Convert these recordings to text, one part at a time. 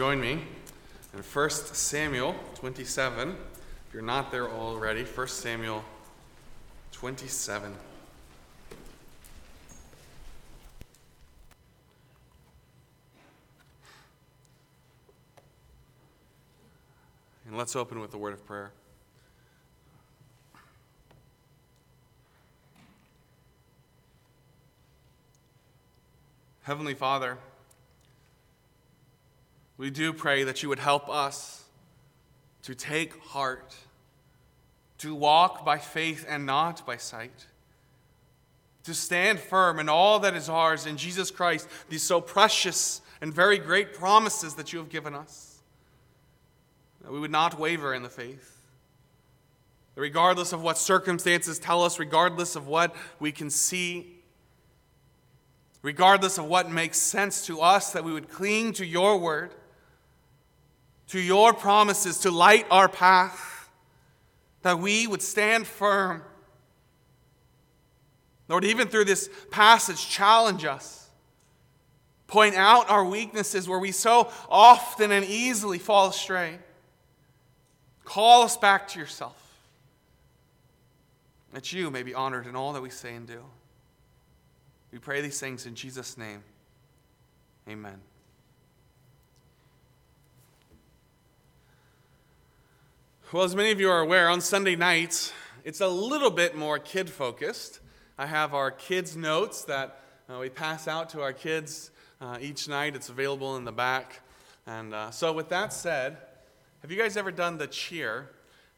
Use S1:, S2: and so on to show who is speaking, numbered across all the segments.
S1: join me in 1 Samuel 27. If you're not there already, 1 Samuel 27. And let's open with a word of prayer. Heavenly Father, we do pray that you would help us to take heart, to walk by faith and not by sight, to stand firm in all that is ours in Jesus Christ, these so precious and very great promises that you have given us. That we would not waver in the faith. Regardless of what circumstances tell us, regardless of what we can see, regardless of what makes sense to us, that we would cling to your word, to your promises to light our path, that we would stand firm. Lord, even through this passage, challenge us. Point out our weaknesses where we so often and easily fall astray. Call us back to yourself, that you may be honored in all that we say and do. We pray these things in Jesus' name. Amen. Well, as many of you are aware, on Sunday nights, it's a little bit more kid focused. I have our kids' notes that uh, we pass out to our kids uh, each night. It's available in the back. And uh, so, with that said, have you guys ever done the cheer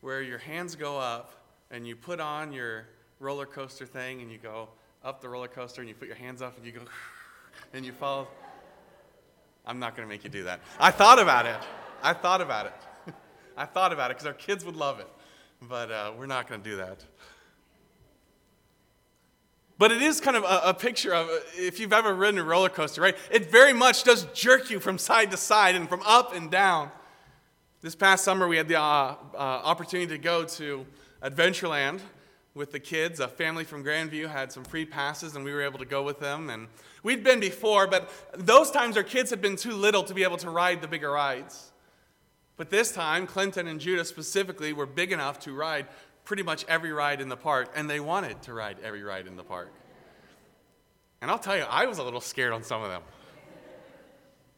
S1: where your hands go up and you put on your roller coaster thing and you go, up the roller coaster and you put your hands up and you go and you fall. I'm not going to make you do that. I thought about it. I thought about it. I thought about it because our kids would love it. But uh, we're not going to do that. But it is kind of a, a, picture of if you've ever ridden a roller coaster, right? It very much does jerk you from side to side and from up and down. This past summer, we had the uh, uh, opportunity to go to Adventureland with the kids. A family from Grandview had some free passes, and we were able to go with them. And we'd been before, but those times our kids had been too little to be able to ride the bigger rides. But this time, Clinton and Judah specifically were big enough to ride pretty much every ride in the park, and they wanted to ride every ride in the park. And I'll tell you, I was a little scared on some of them.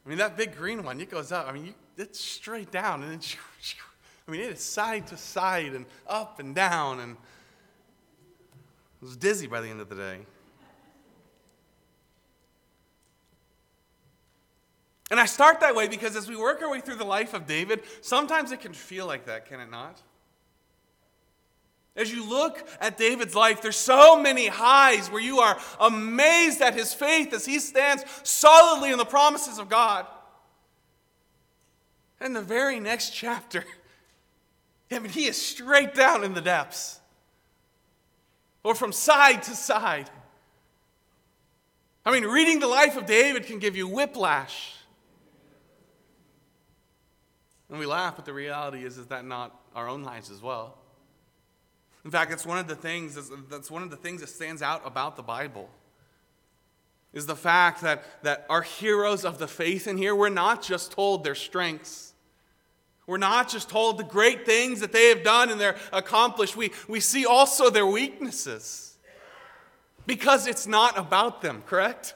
S1: I mean, that big green one, it goes up. I mean, you, it's straight down, and then, I mean, it is side to side and up and down, and I was dizzy by the end of the day. And I start that way because as we work our way through the life of David, sometimes it can feel like that, can it not? As you look at David's life, there's so many highs where you are amazed at his faith as he stands solidly in the promises of God. And the very next chapter, I mean, he is straight down in the depths or from side to side. I mean, reading the life of David can give you whiplash. And we laugh, but the reality is, is that not our own lives as well? In fact, it's one of the things that's one of the things that stands out about the Bible is the fact that, that our heroes of the faith in here, we're not just told their strengths. We're not just told the great things that they have done and they're accomplished. We, we see also their weaknesses. Because it's not about them, correct?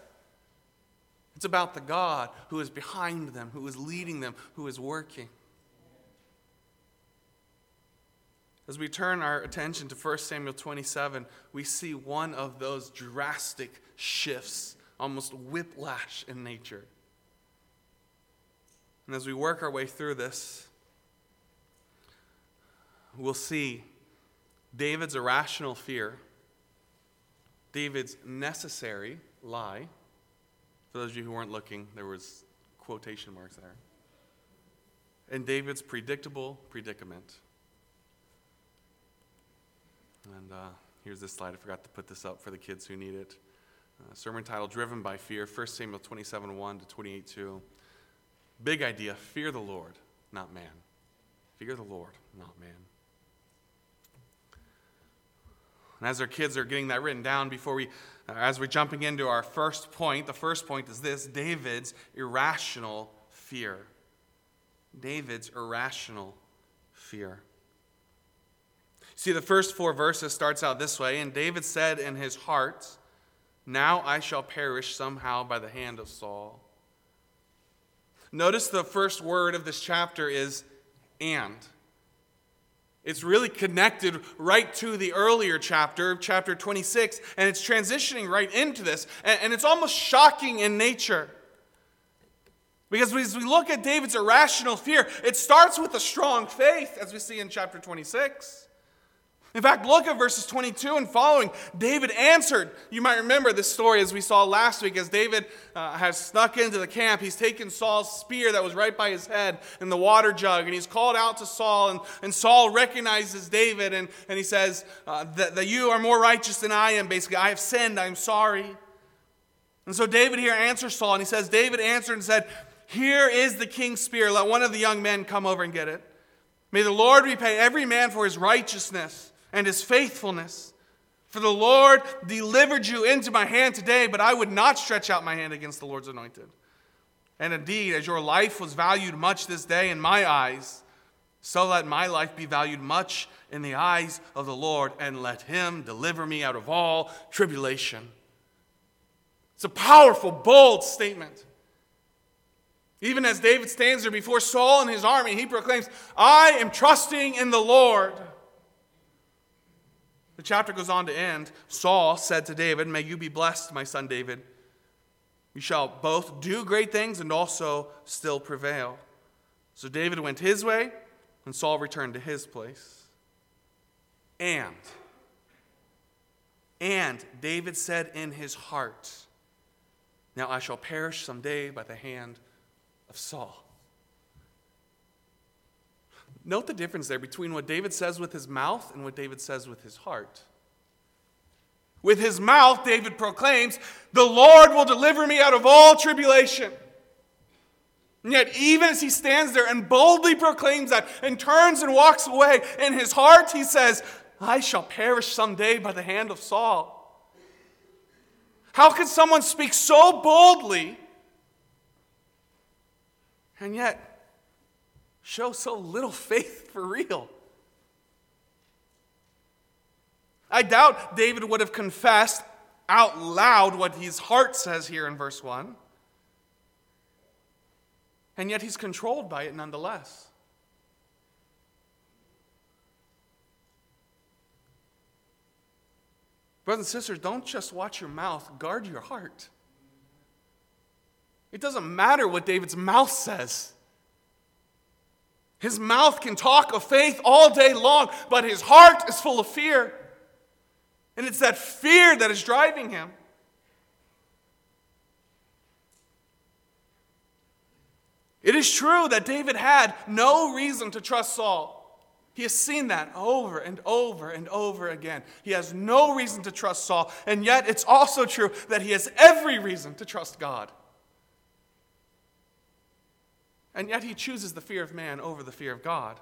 S1: It's about the God who is behind them, who is leading them, who is working. As we turn our attention to 1 Samuel 27, we see one of those drastic shifts, almost whiplash in nature. And as we work our way through this, we'll see David's irrational fear, David's necessary lie. For those of you who weren't looking, there was quotation marks there. And David's predictable predicament. And uh, here's this slide. I forgot to put this up for the kids who need it. Uh, sermon title Driven by Fear, 1 Samuel 27 1 to 28 2. Big idea fear the Lord, not man. Fear the Lord, not man. And as our kids are getting that written down, before we, uh, as we're jumping into our first point, the first point is this David's irrational fear. David's irrational fear. See, the first four verses starts out this way, and David said in his heart, Now I shall perish somehow by the hand of Saul. Notice the first word of this chapter is and. It's really connected right to the earlier chapter, chapter 26, and it's transitioning right into this. And, it's almost shocking in nature. Because as we look at David's irrational fear, it starts with a strong faith, as we see in chapter 26. In fact, look at verses 22 and following. David answered. You might remember this story as we saw last week, as David uh, has snuck into the camp. He's taken Saul's spear that was right by his head in the water jug, and he's called out to Saul. And, and Saul recognizes David, and, and he says, uh, that, that you are more righteous than I am, basically. I have sinned, I'm sorry. And so David here answers Saul, and he says, David answered and said, Here is the king's spear. Let one of the young men come over and get it. May the Lord repay every man for his righteousness and his faithfulness. For the Lord delivered you into my hand today, but I would not stretch out my hand against the Lord's anointed. And indeed, as your life was valued much this day in my eyes, so let my life be valued much in the eyes of the Lord, and let him deliver me out of all tribulation. It's a powerful, bold statement. Even as David stands there before Saul and his army, he proclaims, I am trusting in the Lord. The chapter goes on to end. Saul said to David, May you be blessed, my son David. You shall both do great things and also still prevail. So David went his way, and Saul returned to his place. And, and David said in his heart, Now I shall perish someday by the hand of Saul. Note the difference there between what David says with his mouth and what David says with his heart. With his mouth, David proclaims, The Lord will deliver me out of all tribulation. And yet, even as he stands there and boldly proclaims that and turns and walks away, in his heart he says, I shall perish someday by the hand of Saul. How could someone speak so boldly and yet show so little faith for real? I doubt David would have confessed out loud what his heart says here in verse 1. And yet he's controlled by it nonetheless. Brothers and sisters, don't just watch your mouth, guard your heart. It doesn't matter what David's mouth says. His mouth can talk of faith all day long, but his heart is full of fear. And it's that fear that is driving him. It is true that David had no reason to trust Saul. He has seen that over and over and over again. He has no reason to trust Saul, and yet it's also true that he has every reason to trust God. And yet he chooses the fear of man over the fear of God.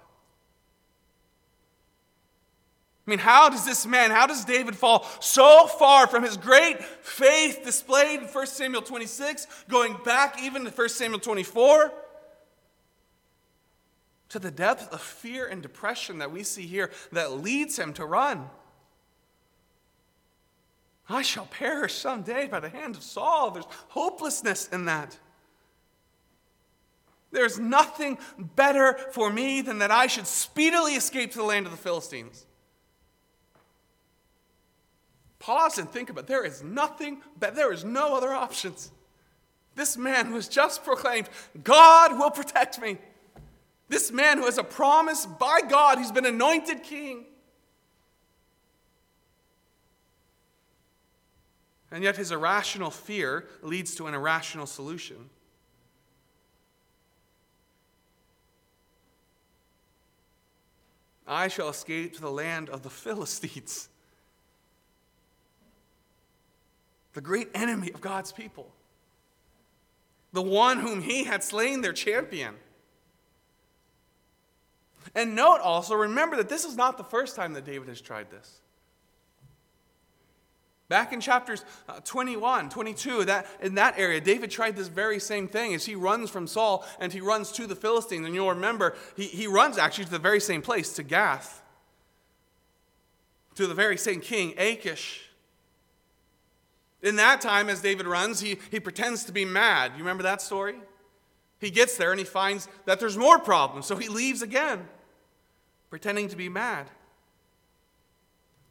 S1: I mean, how does this man, how does David fall so far from his great faith displayed in 1 Samuel 26, going back even to 1 Samuel 24, to the depth of fear and depression that we see here that leads him to run? I shall perish someday by the hand of Saul. There's hopelessness in that. There's nothing better for me than that I should speedily escape to the land of the Philistines. Pause and think about it. There is nothing, but there is no other options. This man who has just proclaimed, God will protect me. This man who has a promise by God, he's been anointed king. And yet his irrational fear leads to an irrational solution. I shall escape to the land of the Philistines, the great enemy of God's people, the one whom he had slain their champion. And note also, remember that this is not the first time that David has tried this. Back in chapters uh, 21, 22, that, in that area, David tried this very same thing as he runs from Saul and he runs to the Philistines. And you'll remember, he, he runs actually to the very same place, to Gath, to the very same king, Achish. In that time, as David runs, he, he pretends to be mad. You remember that story? He gets there and he finds that there's more problems, so he leaves again, pretending to be mad.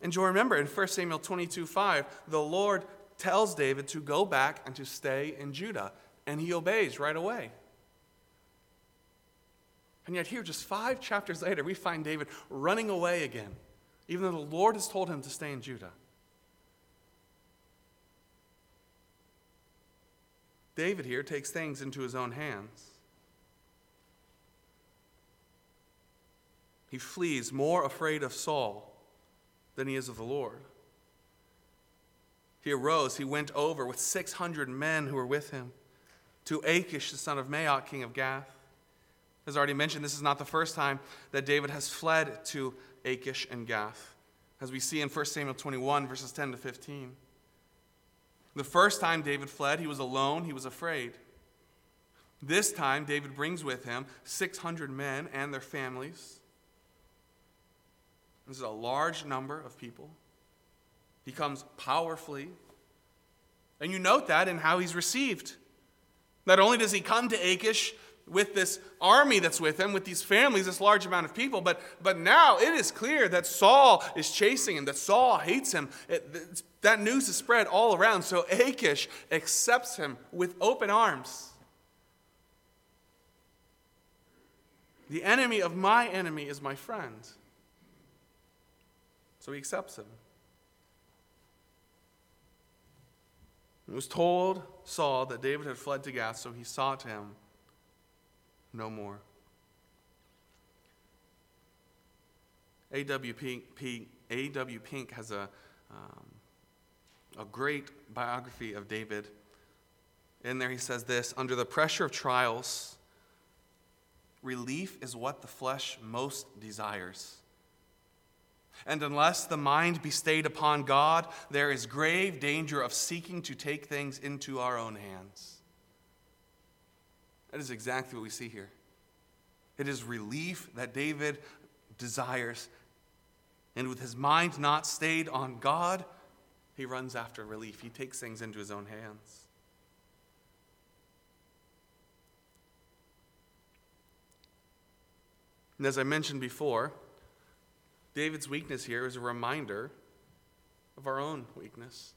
S1: And you'll remember in 1 Samuel 22 5, the Lord tells David to go back and to stay in Judah, and he obeys right away. And yet, here, just five chapters later, we find David running away again, even though the Lord has told him to stay in Judah. David here takes things into his own hands. He flees more afraid of Saul than he is of the Lord. He arose, he went over with 600 men who were with him to Achish, the son of Maoch, king of Gath. As already mentioned, this is not the first time that David has fled to Achish and Gath, as we see in 1 Samuel 21, verses 10 to 15. The first time David fled, he was alone, he was afraid. This time, David brings with him 600 men and their families. This is a large number of people. He comes powerfully. And you note that in how he's received. Not only does he come to Achish with this army that's with him, with these families, this large amount of people, but, but now it is clear that Saul is chasing him, that Saul hates him. It, that news is spread all around. So Achish accepts him with open arms. The enemy of my enemy is my friend. So he accepts him. It was told Saul that David had fled to Gath, so he sought him no more. A.W. Pink, A.W. Pink has a, um, a great biography of David. In there, he says this Under the pressure of trials, relief is what the flesh most desires. And unless the mind be stayed upon God, there is grave danger of seeking to take things into our own hands. That is exactly what we see here. It is relief that David desires. And with his mind not stayed on God, he runs after relief. He takes things into his own hands. And as I mentioned before, David's weakness here is a reminder of our own weakness,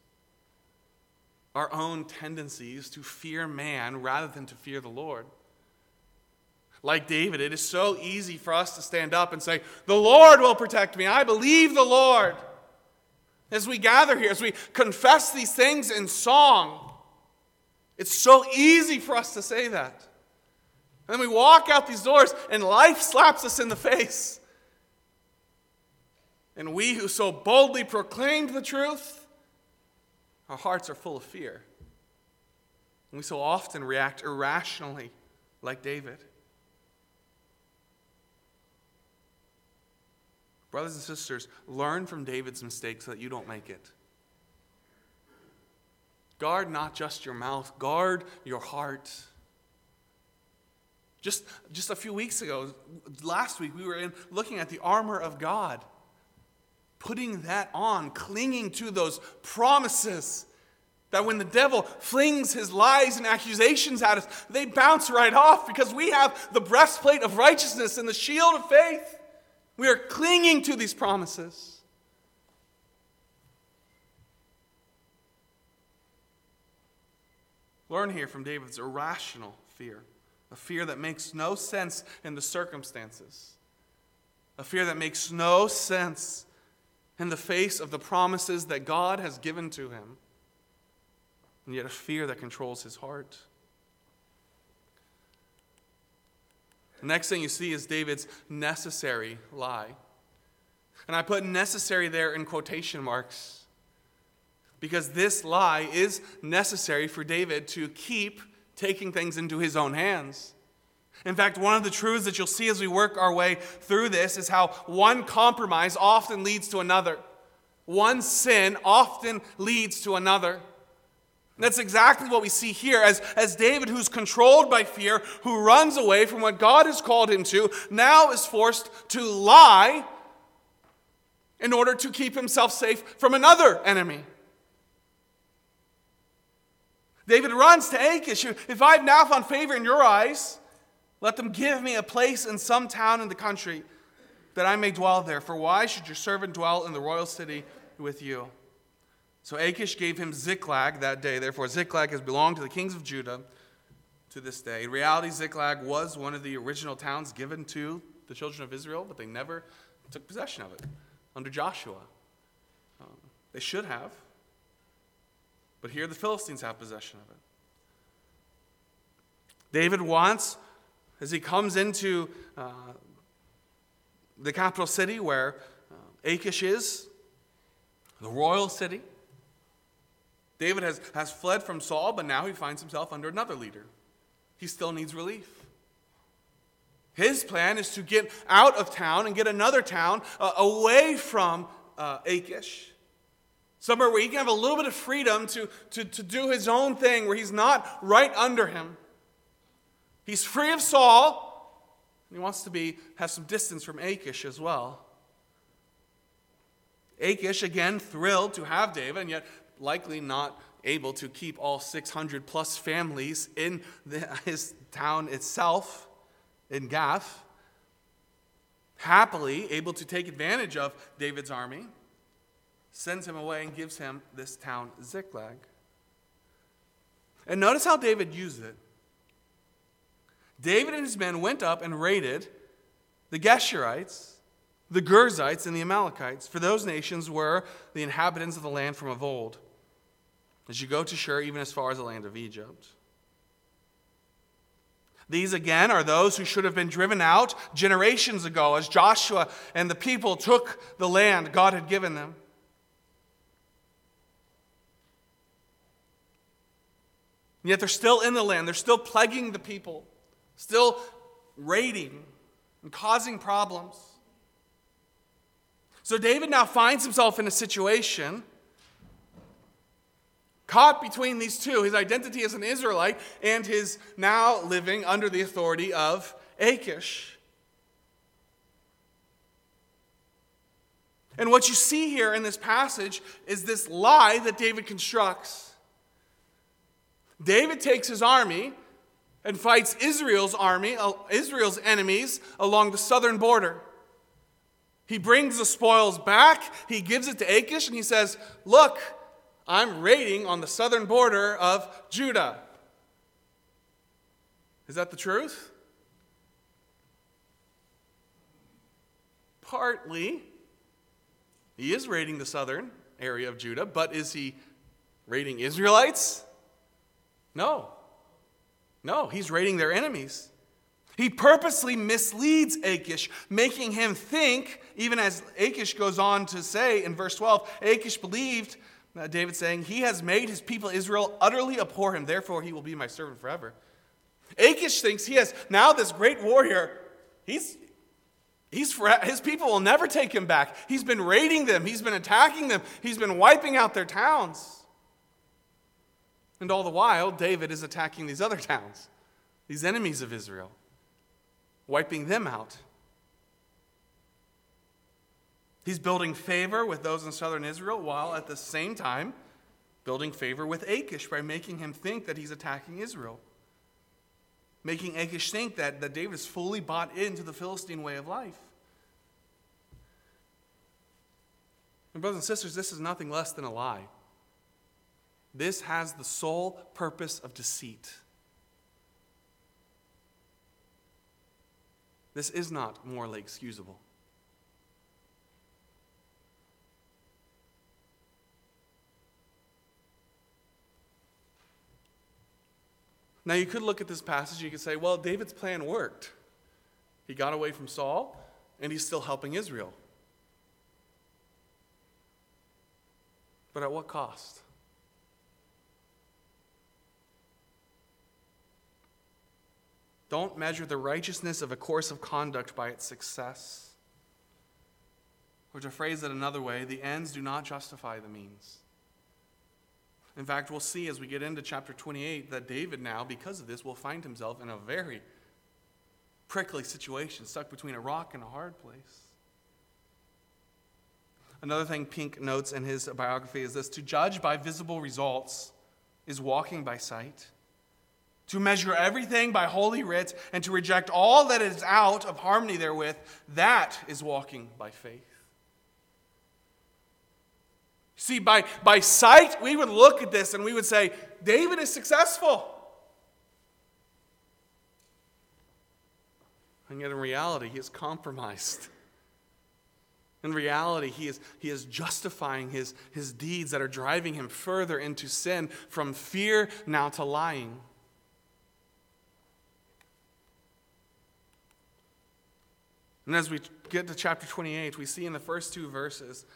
S1: our own tendencies to fear man rather than to fear the Lord. Like David, it is so easy for us to stand up and say, The Lord will protect me. I believe the Lord. As we gather here, as we confess these things in song, it's so easy for us to say that. And then we walk out these doors and life slaps us in the face. And we who so boldly proclaimed the truth, our hearts are full of fear. And we so often react irrationally, like David. Brothers and sisters, learn from David's mistakes so that you don't make it. Guard not just your mouth, guard your heart. Just, just a few weeks ago, last week, we were in looking at the armor of God putting that on, clinging to those promises. That when the devil flings his lies and accusations at us, they bounce right off because we have the breastplate of righteousness and the shield of faith. We are clinging to these promises. Learn here from David's irrational fear, a fear that makes no sense in the circumstances, a fear that makes no sense in the face of the promises that God has given to him, and yet a fear that controls his heart. The next thing you see is David's necessary lie. And I put necessary there in quotation marks because this lie is necessary for David to keep taking things into his own hands. In fact, one of the truths that you'll see as we work our way through this is how one compromise often leads to another. one sin often leads to another. That's exactly what we see here as, as David, who's controlled by fear, who runs away from what God has called him to, now is forced to lie in order to keep himself safe from another enemy. David runs to Achish. If I've now found favor in your eyes, let them give me a place in some town in the country that I may dwell there. For why should your servant dwell in the royal city with you? So Achish gave him Ziklag that day. Therefore, Ziklag has belonged to the kings of Judah to this day. In reality, Ziklag was one of the original towns given to the children of Israel, but they never took possession of it under Joshua. Um, they should have, but here the Philistines have possession of it. David wants, as he comes into uh, the capital city where uh, Achish is, the royal city, David has, has fled from Saul, but now he finds himself under another leader. He still needs relief. His plan is to get out of town and get another town uh, away from uh, Achish. Somewhere where he can have a little bit of freedom to, to, to do his own thing, where he's not right under him. He's free of Saul, and he wants to be, have some distance from Achish as well. Achish, again, thrilled to have David, and yet likely not able to keep all 600 plus families in the, his town itself, in Gath. Happily able to take advantage of David's army, sends him away and gives him this town, Ziklag. And notice how David used it. David and his men went up and raided the Geshurites, the Girzites, and the Amalekites, for those nations were the inhabitants of the land from of old as you go to Shur, even as far as the land of Egypt. These again are those who should have been driven out generations ago as Joshua and the people took the land God had given them. Yet they're still in the land, they're still plaguing the people, still raiding and causing problems. So David now finds himself in a situation Caught between these two, his identity as an Israelite and his now living under the authority of Achish. And what you see here in this passage is this lie that David constructs. David takes his army and fights Israel's army, uh, Israel's enemies along the southern border. He brings the spoils back, he gives it to Achish, and he says, Look, I'm raiding on the southern border of Judah. Is that the truth? Partly. He is raiding the southern area of Judah, but is he raiding Israelites? No. No, he's raiding their enemies. He purposely misleads Achish, making him think, even as Achish goes on to say in verse 12, Achish believed uh, David saying, He has made his people Israel utterly abhor him, therefore he will be my servant forever. Achish thinks he has now this great warrior. He's, he's for, his people will never take him back. He's been raiding them, he's been attacking them, he's been wiping out their towns. And all the while, David is attacking these other towns, these enemies of Israel, wiping them out. He's building favor with those in southern Israel while at the same time building favor with Achish by making him think that he's attacking Israel. Making Achish think that, that David is fully bought into the Philistine way of life. And, brothers and sisters, this is nothing less than a lie. This has the sole purpose of deceit. This is not morally excusable. Now, you could look at this passage, you could say, well, David's plan worked. He got away from Saul, and he's still helping Israel. But at what cost? Don't measure the righteousness of a course of conduct by its success Or to phrase it another way, the ends do not justify the means. In fact, we'll see as we get into chapter 28 that David now, because of this, will find himself in a very prickly situation, stuck between a rock and a hard place. Another thing Pink notes in his biography is this to judge by visible results is walking by sight. To measure everything by holy writ and to reject all that is out of harmony therewith, that is walking by faith. See, by, by sight, we would look at this and we would say, David is successful. And yet, in reality, he is compromised. In reality, he is, he is justifying his, his deeds that are driving him further into sin from fear now to lying. And as we get to chapter 28, we see in the first two verses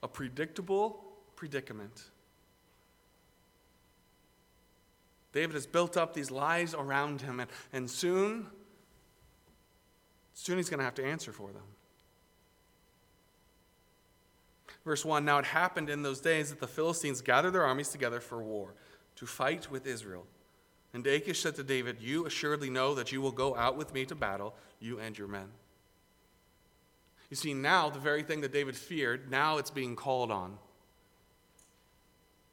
S1: a predictable predicament. David has built up these lies around him, and, and soon, soon he's going to have to answer for them. Verse 1 Now it happened in those days that the Philistines gathered their armies together for war to fight with Israel. And Achish said to David, You assuredly know that you will go out with me to battle, you and your men. You see, now the very thing that David feared, now it's being called on.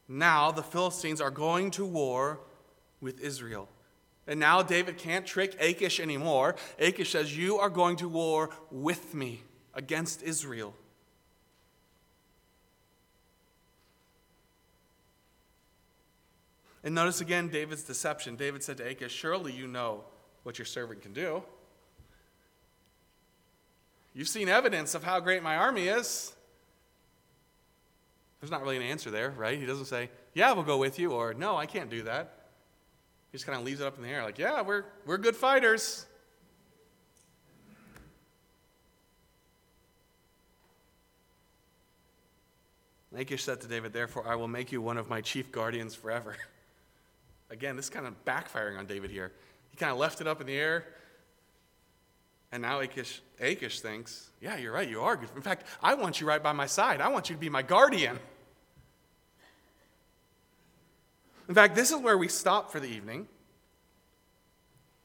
S1: Now the Philistines are going to war with Israel. And now David can't trick Achish anymore. Achish says, You are going to war with me against Israel. And notice again David's deception. David said to Achish, Surely you know what your servant can do. You've seen evidence of how great my army is. There's not really an answer there, right? He doesn't say, Yeah, we'll go with you, or No, I can't do that. He just kind of leaves it up in the air, like, Yeah, we're, we're good fighters. Achish said to David, Therefore, I will make you one of my chief guardians forever. Again, this is kind of backfiring on David here. He kind of left it up in the air. And now Achish, Achish thinks, yeah, you're right, you are good. In fact, I want you right by my side. I want you to be my guardian. In fact, this is where we stop for the evening.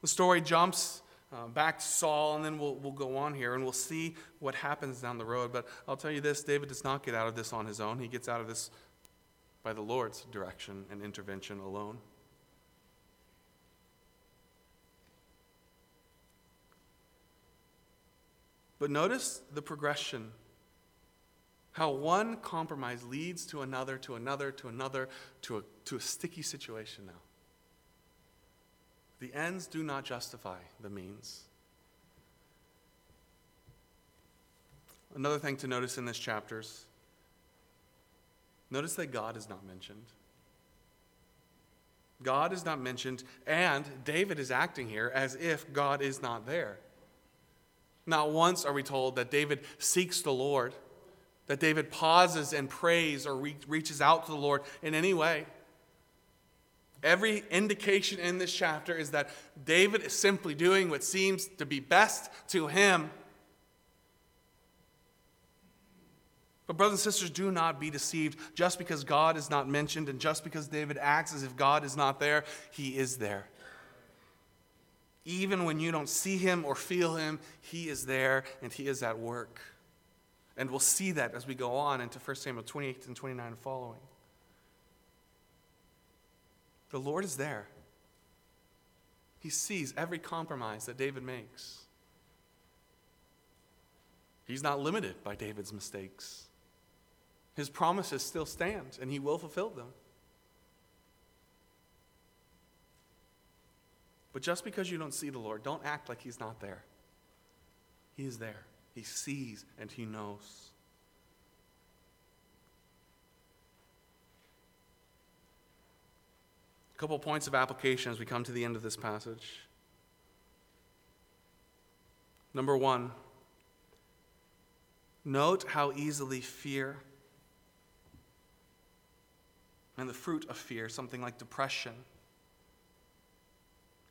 S1: The story jumps uh, back to Saul, and then we'll, we'll go on here and we'll see what happens down the road. But I'll tell you this David does not get out of this on his own, he gets out of this by the Lord's direction and intervention alone. But notice the progression. How one compromise leads to another, to another, to another, to a, to a sticky situation now. The ends do not justify the means. Another thing to notice in this chapters notice that God is not mentioned. God is not mentioned, and David is acting here as if God is not there. Not once are we told that David seeks the Lord, that David pauses and prays or re- reaches out to the Lord in any way. Every indication in this chapter is that David is simply doing what seems to be best to him. But, brothers and sisters, do not be deceived. Just because God is not mentioned and just because David acts as if God is not there, he is there. Even when you don't see him or feel him, he is there and he is at work. And we'll see that as we go on into 1 Samuel 28 and 29 and following. The Lord is there. He sees every compromise that David makes. He's not limited by David's mistakes. His promises still stand, and he will fulfill them. But just because you don't see the Lord, don't act like He's not there. He is there. He sees and He knows. A couple points of application as we come to the end of this passage. Number one, note how easily fear and the fruit of fear, something like depression,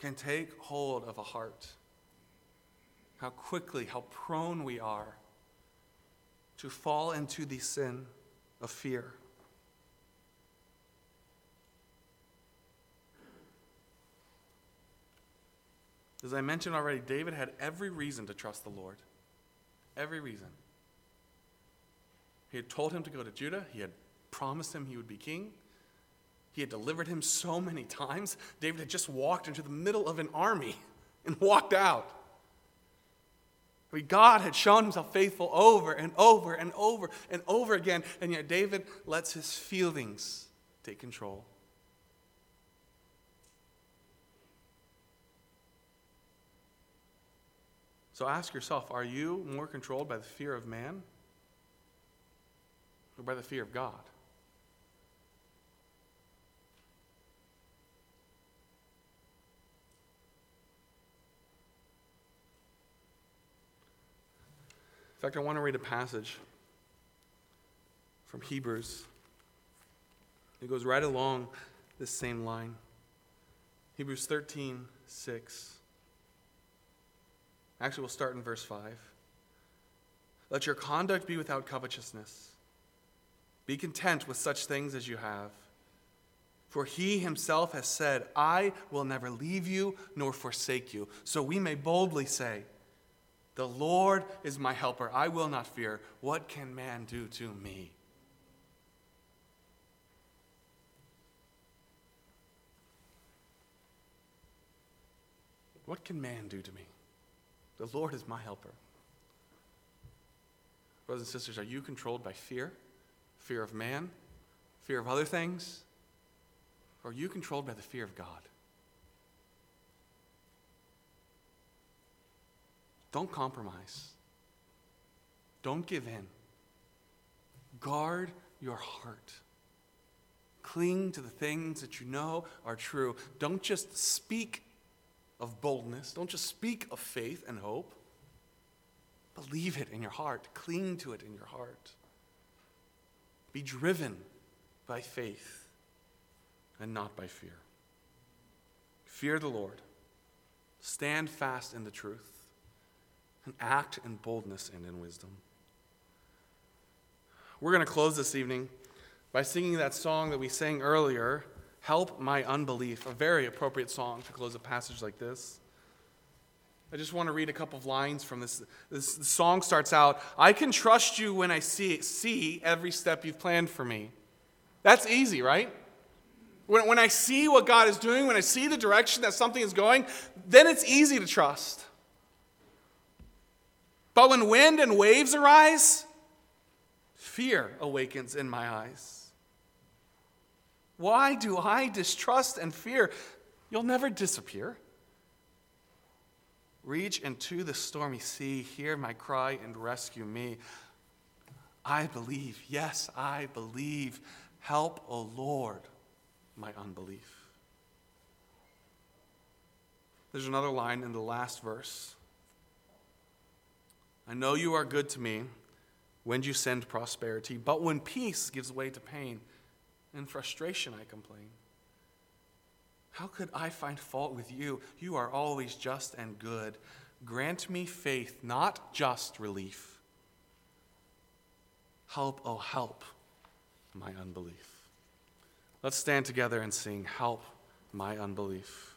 S1: can take hold of a heart. How quickly, how prone we are to fall into the sin of fear. As I mentioned already, David had every reason to trust the Lord. Every reason. He had told him to go to Judah, he had promised him he would be king. He had delivered him so many times. David had just walked into the middle of an army and walked out. I mean, God had shown himself faithful over and over and over and over again, and yet David lets his feelings take control. So ask yourself are you more controlled by the fear of man or by the fear of God? In fact, I want to read a passage from Hebrews. It goes right along this same line. Hebrews 13, 6. Actually, we'll start in verse 5. Let your conduct be without covetousness. Be content with such things as you have. For he himself has said, I will never leave you nor forsake you. So we may boldly say, the Lord is my helper. I will not fear. What can man do to me? What can man do to me? The Lord is my helper. Brothers and sisters, are you controlled by fear? Fear of man? Fear of other things? Or are you controlled by the fear of God? Don't compromise. Don't give in. Guard your heart. Cling to the things that you know are true. Don't just speak of boldness, don't just speak of faith and hope. Believe it in your heart, cling to it in your heart. Be driven by faith and not by fear. Fear the Lord. Stand fast in the truth and act in boldness and in wisdom. We're going to close this evening by singing that song that we sang earlier, Help My Unbelief, a very appropriate song to close a passage like this. I just want to read a couple of lines from this. This song starts out I can trust you when I see, see every step you've planned for me. That's easy, right? When, when I see what God is doing, when I see the direction that something is going, then it's easy to trust. But when wind and waves arise, fear awakens in my eyes. Why do I distrust and fear? You'll never disappear. Reach into the stormy sea, hear my cry, and rescue me. I believe, yes, I believe. Help, O Lord, my unbelief. There's another line in the last verse. I know you are good to me when you send prosperity, but when peace gives way to pain and frustration, I complain. How could I find fault with you? You are always just and good. Grant me faith, not just relief. Help, oh, help my unbelief. Let's stand together and sing, Help my unbelief.